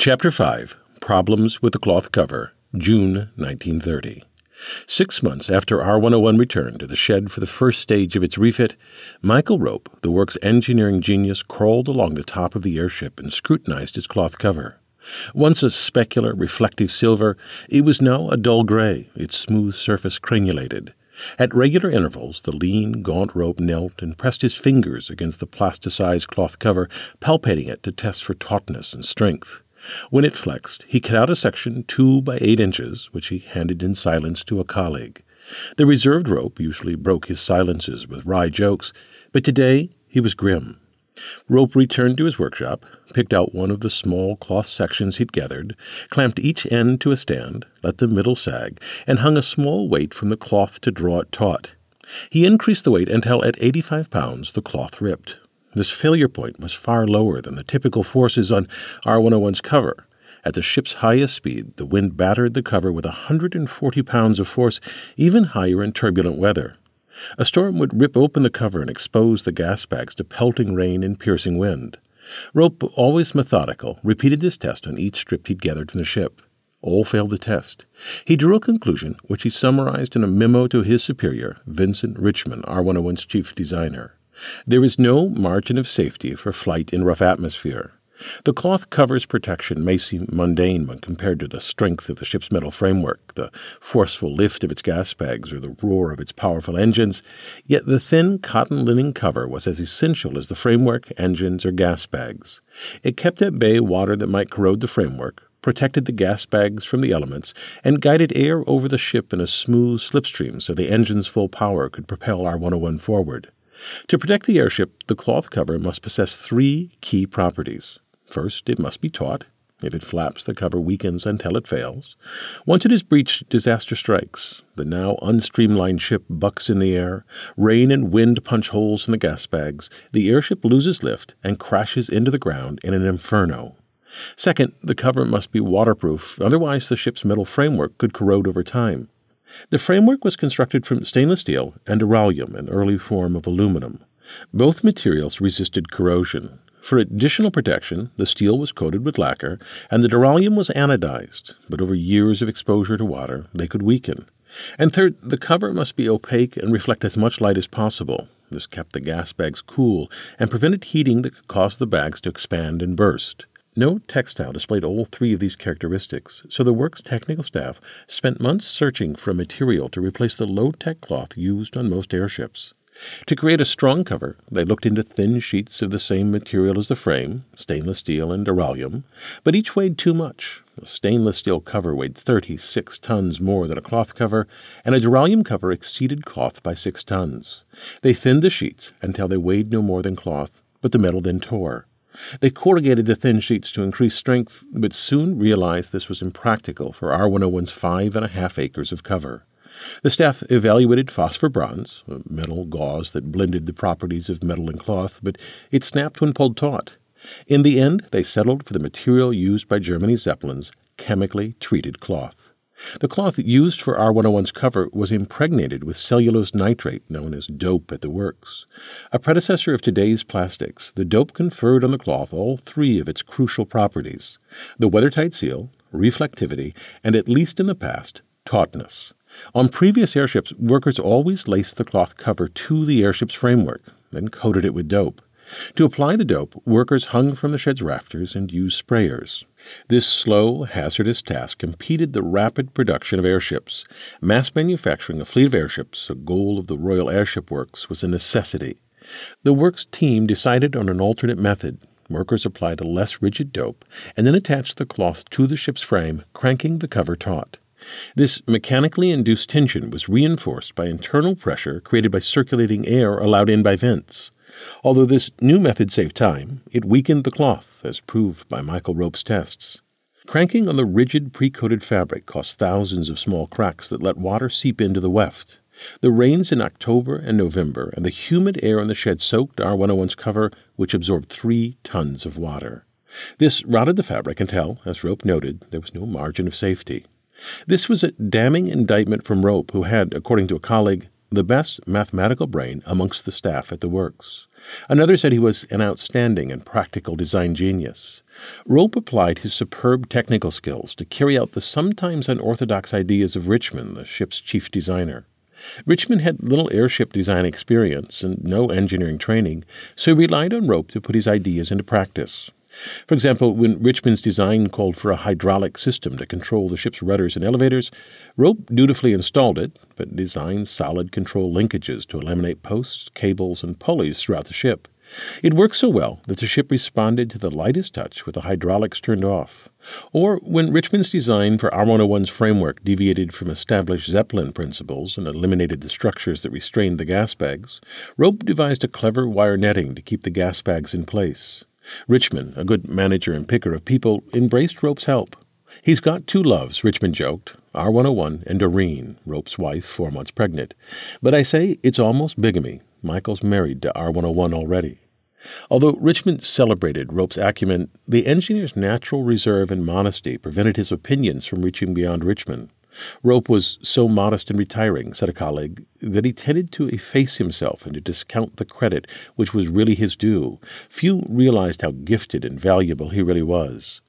Chapter 5 Problems with the Cloth Cover, June 1930. Six months after R101 returned to the shed for the first stage of its refit, Michael Rope, the work's engineering genius, crawled along the top of the airship and scrutinized its cloth cover. Once a specular, reflective silver, it was now a dull gray, its smooth surface crenulated. At regular intervals, the lean, gaunt rope knelt and pressed his fingers against the plasticized cloth cover, palpating it to test for tautness and strength. When it flexed, he cut out a section two by eight inches, which he handed in silence to a colleague. The reserved rope usually broke his silences with wry jokes, but today he was grim. Rope returned to his workshop, picked out one of the small cloth sections he'd gathered, clamped each end to a stand, let the middle sag, and hung a small weight from the cloth to draw it taut. He increased the weight until at 85 pounds the cloth ripped. This failure point was far lower than the typical forces on R101's cover. At the ship's highest speed, the wind battered the cover with 140 pounds of force, even higher in turbulent weather. A storm would rip open the cover and expose the gas bags to pelting rain and piercing wind. Rope, always methodical, repeated this test on each strip he'd gathered from the ship. All failed the test. He drew a conclusion, which he summarized in a memo to his superior, Vincent Richmond, R101's chief designer. There is no margin of safety for flight in rough atmosphere. The cloth cover's protection may seem mundane when compared to the strength of the ship's metal framework, the forceful lift of its gas bags, or the roar of its powerful engines, yet the thin cotton linen cover was as essential as the framework, engines, or gas bags. It kept at bay water that might corrode the framework, protected the gas bags from the elements, and guided air over the ship in a smooth slipstream so the engine's full power could propel R101 forward. To protect the airship, the cloth cover must possess three key properties. First, it must be taut. If it flaps, the cover weakens until it fails. Once it is breached, disaster strikes. The now unstreamlined ship bucks in the air. Rain and wind punch holes in the gas bags. The airship loses lift and crashes into the ground in an inferno. Second, the cover must be waterproof, otherwise, the ship's metal framework could corrode over time. The framework was constructed from stainless steel and duralium, an early form of aluminum. Both materials resisted corrosion. For additional protection, the steel was coated with lacquer and the duralium was anodized, but over years of exposure to water, they could weaken. And third, the cover must be opaque and reflect as much light as possible. This kept the gas bags cool and prevented heating that could cause the bags to expand and burst. No textile displayed all three of these characteristics, so the work's technical staff spent months searching for a material to replace the low tech cloth used on most airships. To create a strong cover, they looked into thin sheets of the same material as the frame, stainless steel and duralium, but each weighed too much. A stainless steel cover weighed 36 tons more than a cloth cover, and a duralium cover exceeded cloth by 6 tons. They thinned the sheets until they weighed no more than cloth, but the metal then tore. They corrugated the thin sheets to increase strength, but soon realized this was impractical for R101's five and a half acres of cover. The staff evaluated phosphor bronze, a metal gauze that blended the properties of metal and cloth, but it snapped when pulled taut. In the end, they settled for the material used by Germany's Zeppelins, chemically treated cloth. The cloth used for R101's cover was impregnated with cellulose nitrate, known as dope at the works. A predecessor of today's plastics, the dope conferred on the cloth all three of its crucial properties the weathertight seal, reflectivity, and, at least in the past, tautness. On previous airships, workers always laced the cloth cover to the airship's framework, then coated it with dope. To apply the dope, workers hung from the shed's rafters and used sprayers. This slow, hazardous task impeded the rapid production of airships. Mass manufacturing a fleet of airships, a goal of the Royal Airship Works, was a necessity. The works team decided on an alternate method. Workers applied a less rigid dope and then attached the cloth to the ship's frame, cranking the cover taut. This mechanically induced tension was reinforced by internal pressure created by circulating air allowed in by vents. Although this new method saved time, it weakened the cloth, as proved by Michael Rope's tests. Cranking on the rigid pre coated fabric caused thousands of small cracks that let water seep into the weft. The rains in October and November and the humid air in the shed soaked R101's cover, which absorbed three tons of water. This rotted the fabric until, as Rope noted, there was no margin of safety. This was a damning indictment from Rope, who had, according to a colleague, the best mathematical brain amongst the staff at the works. Another said he was an outstanding and practical design genius. Rope applied his superb technical skills to carry out the sometimes unorthodox ideas of Richmond, the ship's chief designer. Richmond had little airship design experience and no engineering training, so he relied on Rope to put his ideas into practice. For example, when Richmond's design called for a hydraulic system to control the ship's rudders and elevators, Rope dutifully installed it, but designed solid control linkages to eliminate posts, cables, and pulleys throughout the ship. It worked so well that the ship responded to the lightest touch with the hydraulics turned off. Or when Richmond's design for R101's framework deviated from established Zeppelin principles and eliminated the structures that restrained the gas bags, Rope devised a clever wire netting to keep the gas bags in place. Richmond, a good manager and picker of people, embraced Rope's help. He's got two loves, Richmond joked R101 and Doreen, Rope's wife, four months pregnant. But I say it's almost bigamy. Michael's married to R101 already. Although Richmond celebrated Rope's acumen, the engineer's natural reserve and modesty prevented his opinions from reaching beyond Richmond. Rope was so modest and retiring, said a colleague, that he tended to efface himself and to discount the credit which was really his due. Few realized how gifted and valuable he really was.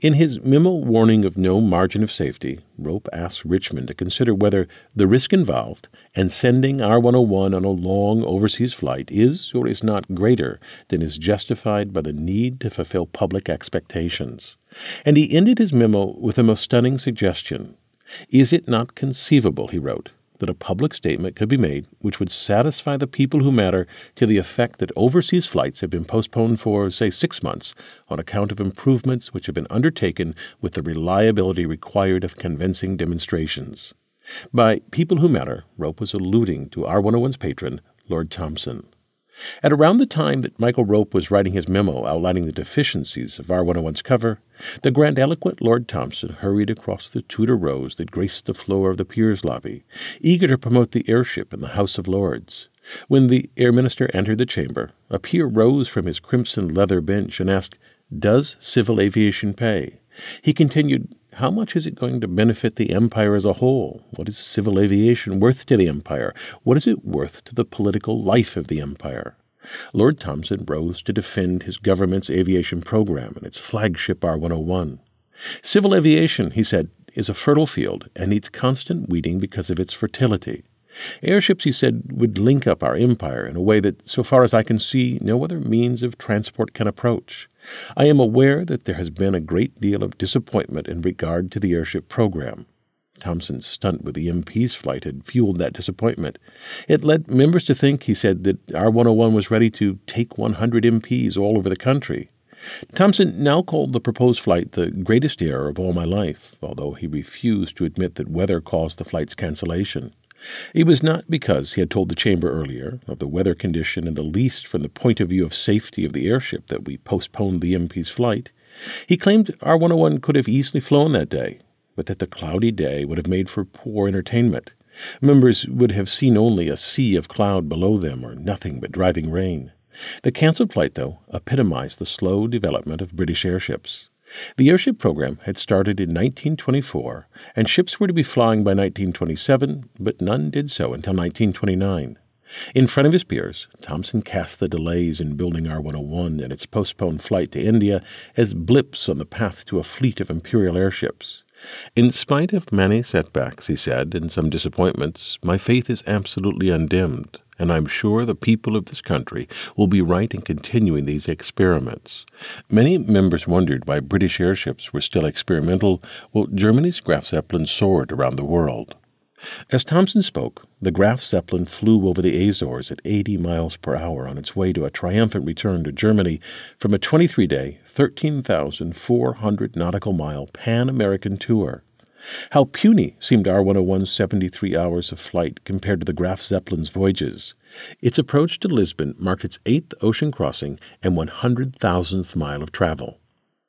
In his memo warning of no margin of safety, Rope asked Richmond to consider whether the risk involved and sending R 101 on a long overseas flight is or is not greater than is justified by the need to fulfill public expectations. And he ended his memo with a most stunning suggestion is it not conceivable, he wrote, that a public statement could be made which would satisfy the people who matter to the effect that overseas flights have been postponed for, say, six months on account of improvements which have been undertaken with the reliability required of convincing demonstrations? By people who matter, Rope was alluding to R101's patron, Lord Thomson. At around the time that Michael Rope was writing his memo outlining the deficiencies of R101's cover, the grandiloquent Lord Thomson hurried across the Tudor rows that graced the floor of the Peers lobby, eager to promote the airship in the House of Lords. When the Air Minister entered the chamber, a peer rose from his crimson leather bench and asked, Does civil aviation pay? He continued, how much is it going to benefit the empire as a whole? What is civil aviation worth to the empire? What is it worth to the political life of the empire? Lord Thomson rose to defend his government's aviation program and its flagship R 101. Civil aviation, he said, is a fertile field and needs constant weeding because of its fertility. Airships, he said, would link up our empire in a way that, so far as I can see, no other means of transport can approach. I am aware that there has been a great deal of disappointment in regard to the airship program. Thomson's stunt with the MP's flight had fueled that disappointment. It led members to think, he said, that R 101 was ready to take 100 MPs all over the country. Thomson now called the proposed flight the greatest error of all my life, although he refused to admit that weather caused the flight's cancellation. It was not because he had told the chamber earlier of the weather condition in the least from the point of view of safety of the airship that we postponed the MP's flight. He claimed R 101 could have easily flown that day, but that the cloudy day would have made for poor entertainment. Members would have seen only a sea of cloud below them or nothing but driving rain. The cancelled flight, though, epitomized the slow development of British airships. The airship program had started in 1924, and ships were to be flying by 1927, but none did so until 1929. In front of his peers, Thomson cast the delays in building R 101 and its postponed flight to India as blips on the path to a fleet of imperial airships. In spite of many setbacks, he said, and some disappointments, my faith is absolutely undimmed and I'm sure the people of this country will be right in continuing these experiments. Many members wondered why British airships were still experimental, while Germany's Graf Zeppelin soared around the world. As Thomson spoke, the Graf Zeppelin flew over the Azores at 80 miles per hour on its way to a triumphant return to Germany from a 23 day, 13,400 nautical mile pan American tour. How puny seemed R 101's 73 hours of flight compared to the Graf Zeppelin's voyages. Its approach to Lisbon marked its eighth ocean crossing and 100,000th mile of travel.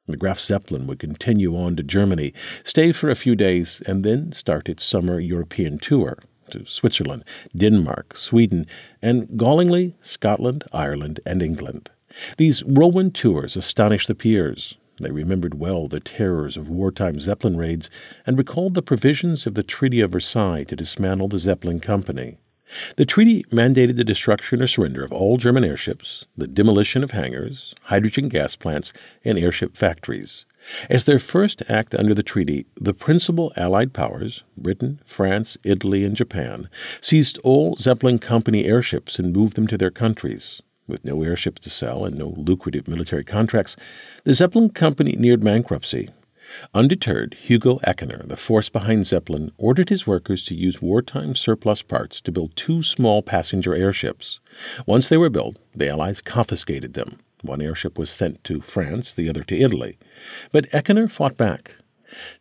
The Graf Zeppelin would continue on to Germany, stay for a few days, and then start its summer European tour to Switzerland, Denmark, Sweden, and gallingly Scotland, Ireland, and England. These whirlwind tours astonished the peers, they remembered well the terrors of wartime Zeppelin raids and recalled the provisions of the Treaty of Versailles to dismantle the Zeppelin Company. The treaty mandated the destruction or surrender of all German airships, the demolition of hangars, hydrogen gas plants, and airship factories. As their first act under the treaty, the principal Allied powers, Britain, France, Italy, and Japan, seized all Zeppelin Company airships and moved them to their countries. With no airships to sell and no lucrative military contracts, the Zeppelin Company neared bankruptcy Undeterred, Hugo Eckener, the force behind Zeppelin, ordered his workers to use wartime surplus parts to build two small passenger airships. Once they were built, the Allies confiscated them. One airship was sent to France, the other to Italy. But Eckener fought back.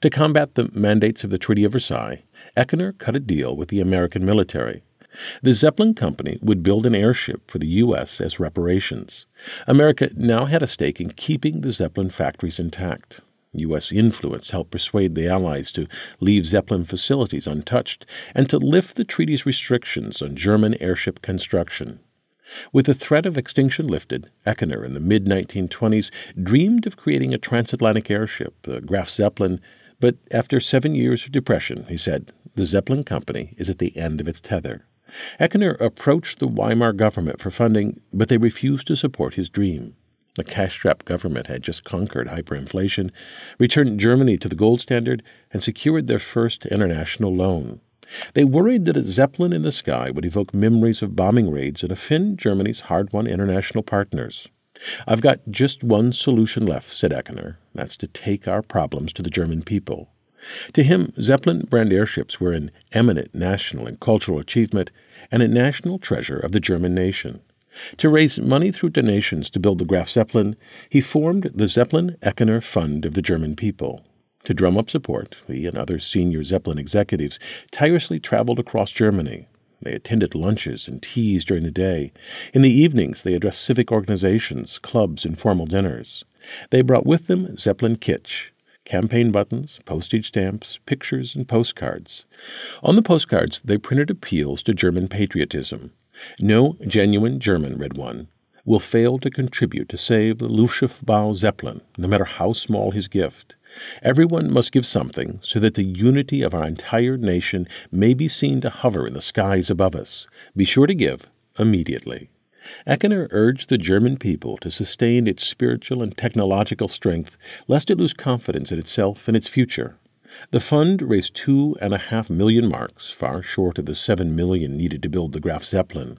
To combat the mandates of the Treaty of Versailles, Eckener cut a deal with the American military. The Zeppelin Company would build an airship for the U.S. as reparations. America now had a stake in keeping the Zeppelin factories intact. U.S. influence helped persuade the Allies to leave Zeppelin facilities untouched and to lift the treaty's restrictions on German airship construction. With the threat of extinction lifted, Eckener in the mid 1920s dreamed of creating a transatlantic airship, the Graf Zeppelin, but after seven years of depression, he said, the Zeppelin Company is at the end of its tether. Eckener approached the Weimar government for funding, but they refused to support his dream. The cash strapped government had just conquered hyperinflation, returned Germany to the gold standard, and secured their first international loan. They worried that a Zeppelin in the sky would evoke memories of bombing raids and offend Germany's hard won international partners. I've got just one solution left, said Eckener. That's to take our problems to the German people. To him, Zeppelin brand airships were an eminent national and cultural achievement and a national treasure of the German nation. To raise money through donations to build the Graf Zeppelin, he formed the Zeppelin Eckener Fund of the German people. To drum up support, he and other senior Zeppelin executives tirelessly traveled across Germany. They attended lunches and teas during the day. In the evenings, they addressed civic organizations, clubs, and formal dinners. They brought with them Zeppelin kitsch, campaign buttons, postage stamps, pictures, and postcards. On the postcards, they printed appeals to German patriotism. No genuine German, read one, will fail to contribute to save the Luftschiffbau Zeppelin, no matter how small his gift. Everyone must give something so that the unity of our entire nation may be seen to hover in the skies above us. Be sure to give immediately. Eckener urged the German people to sustain its spiritual and technological strength, lest it lose confidence in itself and its future. The fund raised two and a half million marks, far short of the seven million needed to build the Graf Zeppelin.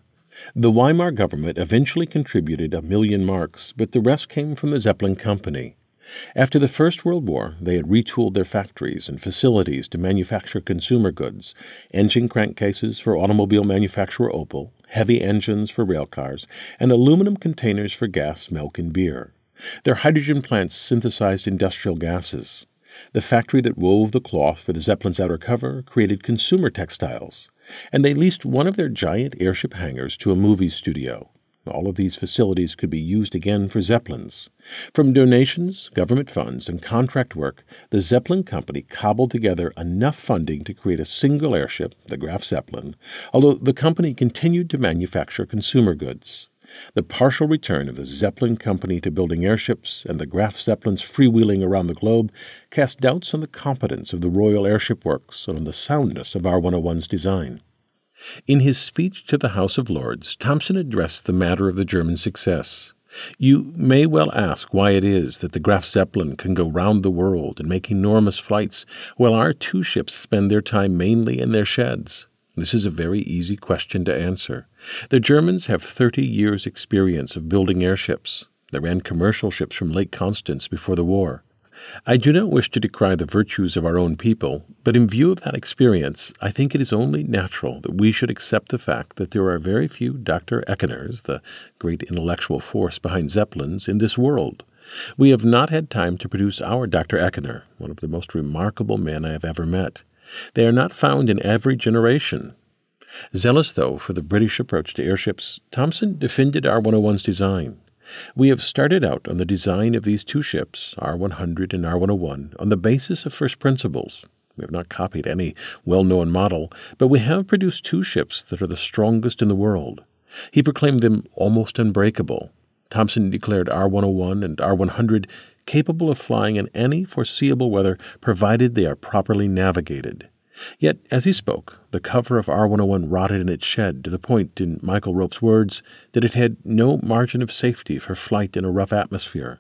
The Weimar government eventually contributed a million marks, but the rest came from the Zeppelin Company. After the First World War, they had retooled their factories and facilities to manufacture consumer goods, engine crankcases for automobile manufacturer Opel, heavy engines for railcars, and aluminum containers for gas, milk, and beer. Their hydrogen plants synthesized industrial gases. The factory that wove the cloth for the Zeppelin's outer cover created consumer textiles, and they leased one of their giant airship hangars to a movie studio. All of these facilities could be used again for Zeppelins. From donations, government funds, and contract work, the Zeppelin Company cobbled together enough funding to create a single airship, the Graf Zeppelin, although the company continued to manufacture consumer goods. The partial return of the Zeppelin Company to building airships and the Graf Zeppelins freewheeling around the globe cast doubts on the competence of the Royal Airship Works and on the soundness of R101's design. In his speech to the House of Lords, Thomson addressed the matter of the German success. You may well ask why it is that the Graf Zeppelin can go round the world and make enormous flights, while our two ships spend their time mainly in their sheds. This is a very easy question to answer. The Germans have 30 years' experience of building airships. They ran commercial ships from Lake Constance before the war. I do not wish to decry the virtues of our own people, but in view of that experience, I think it is only natural that we should accept the fact that there are very few Dr. Eckeners, the great intellectual force behind Zeppelins, in this world. We have not had time to produce our Dr. Eckener, one of the most remarkable men I have ever met. They are not found in every generation. Zealous, though, for the British approach to airships, Thomson defended R 101's design. We have started out on the design of these two ships, R 100 and R 101, on the basis of first principles. We have not copied any well known model, but we have produced two ships that are the strongest in the world. He proclaimed them almost unbreakable. Thomson declared R 101 and R 100 capable of flying in any foreseeable weather provided they are properly navigated. Yet, as he spoke, the cover of R 101 rotted in its shed to the point, in Michael Rope's words, that it had no margin of safety for flight in a rough atmosphere.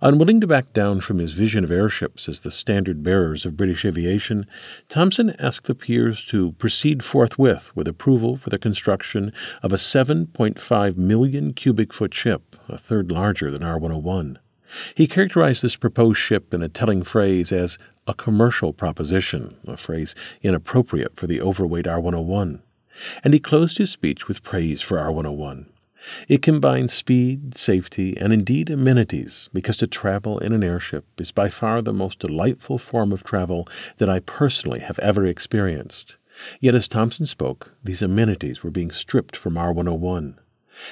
Unwilling to back down from his vision of airships as the standard bearers of British aviation, Thomson asked the peers to proceed forthwith with approval for the construction of a 7.5 million cubic foot ship, a third larger than R 101. He characterized this proposed ship in a telling phrase as a commercial proposition, a phrase inappropriate for the overweight R 101. And he closed his speech with praise for R 101. It combines speed, safety, and indeed amenities, because to travel in an airship is by far the most delightful form of travel that I personally have ever experienced. Yet as Thomson spoke, these amenities were being stripped from R 101.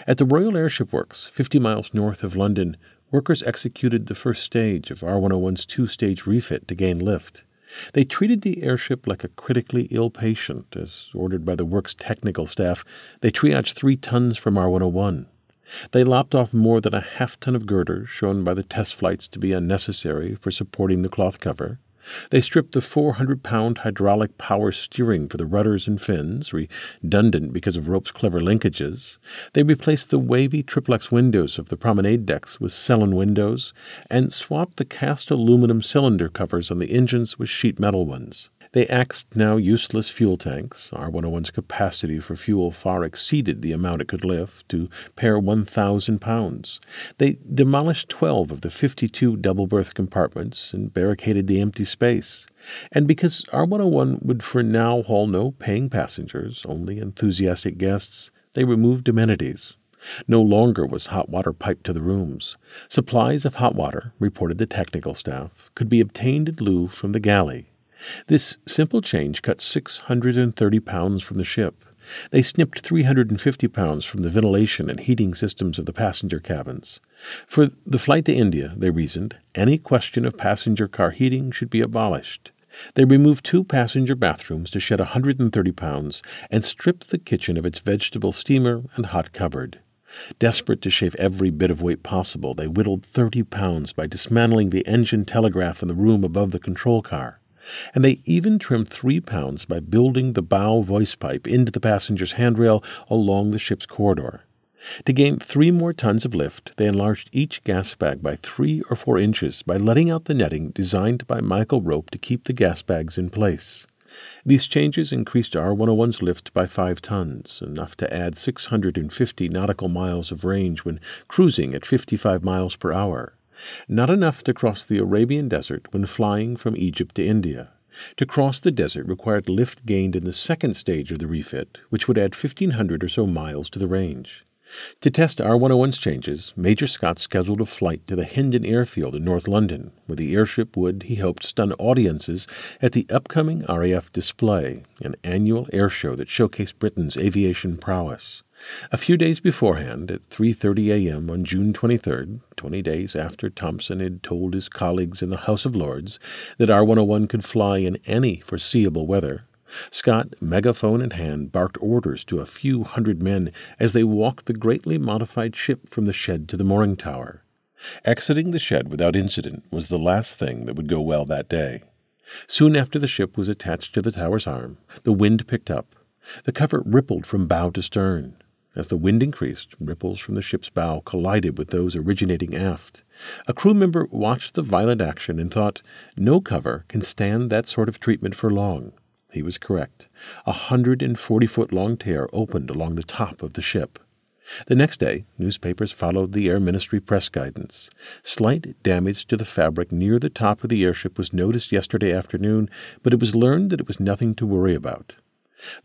At the Royal Airship Works, 50 miles north of London, workers executed the first stage of R101's two stage refit to gain lift. They treated the airship like a critically ill patient. As ordered by the work's technical staff, they triaged three tons from R101. They lopped off more than a half ton of girders, shown by the test flights to be unnecessary for supporting the cloth cover. They stripped the 400 pound hydraulic power steering for the rudders and fins, redundant because of Rope's clever linkages. They replaced the wavy triplex windows of the promenade decks with Cellon windows, and swapped the cast aluminum cylinder covers on the engines with sheet metal ones. They axed now useless fuel tanks. R101's capacity for fuel far exceeded the amount it could lift, to pair 1,000 pounds. They demolished 12 of the 52 double berth compartments and barricaded the empty space. And because R101 would for now haul no paying passengers, only enthusiastic guests, they removed amenities. No longer was hot water piped to the rooms. Supplies of hot water, reported the technical staff, could be obtained in lieu from the galley. This simple change cut 630 pounds from the ship. They snipped 350 pounds from the ventilation and heating systems of the passenger cabins. For the flight to India, they reasoned, any question of passenger car heating should be abolished. They removed two passenger bathrooms to shed 130 pounds and stripped the kitchen of its vegetable steamer and hot cupboard. Desperate to shave every bit of weight possible, they whittled 30 pounds by dismantling the engine telegraph in the room above the control car and they even trimmed three pounds by building the bow voice pipe into the passenger's handrail along the ship's corridor. To gain three more tons of lift, they enlarged each gas bag by three or four inches by letting out the netting designed by Michael Rope to keep the gas bags in place. These changes increased R101's lift by five tons, enough to add 650 nautical miles of range when cruising at 55 miles per hour not enough to cross the Arabian desert when flying from Egypt to India. To cross the desert required lift gained in the second stage of the refit, which would add 1,500 or so miles to the range. To test R101's changes, Major Scott scheduled a flight to the Hendon Airfield in North London, where the airship would, he hoped, stun audiences at the upcoming RAF display, an annual airshow that showcased Britain's aviation prowess. A few days beforehand, at 3:30 a.m. on June 23rd, 20 days after Thomson had told his colleagues in the House of Lords that R101 could fly in any foreseeable weather, Scott, megaphone in hand, barked orders to a few hundred men as they walked the greatly modified ship from the shed to the mooring tower. Exiting the shed without incident was the last thing that would go well that day. Soon after the ship was attached to the tower's arm, the wind picked up. The cover rippled from bow to stern. As the wind increased, ripples from the ship's bow collided with those originating aft. A crew member watched the violent action and thought, no cover can stand that sort of treatment for long. He was correct. A hundred and forty foot long tear opened along the top of the ship. The next day, newspapers followed the Air Ministry press guidance. Slight damage to the fabric near the top of the airship was noticed yesterday afternoon, but it was learned that it was nothing to worry about.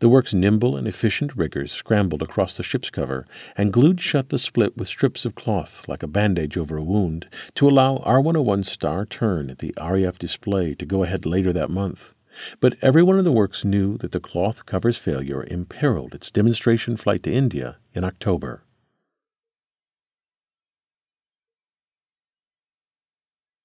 The work's nimble and efficient riggers scrambled across the ship's cover and glued shut the split with strips of cloth, like a bandage over a wound, to allow R101's star turn at the RAF display to go ahead later that month. But everyone in the works knew that the cloth cover's failure imperiled its demonstration flight to India in October.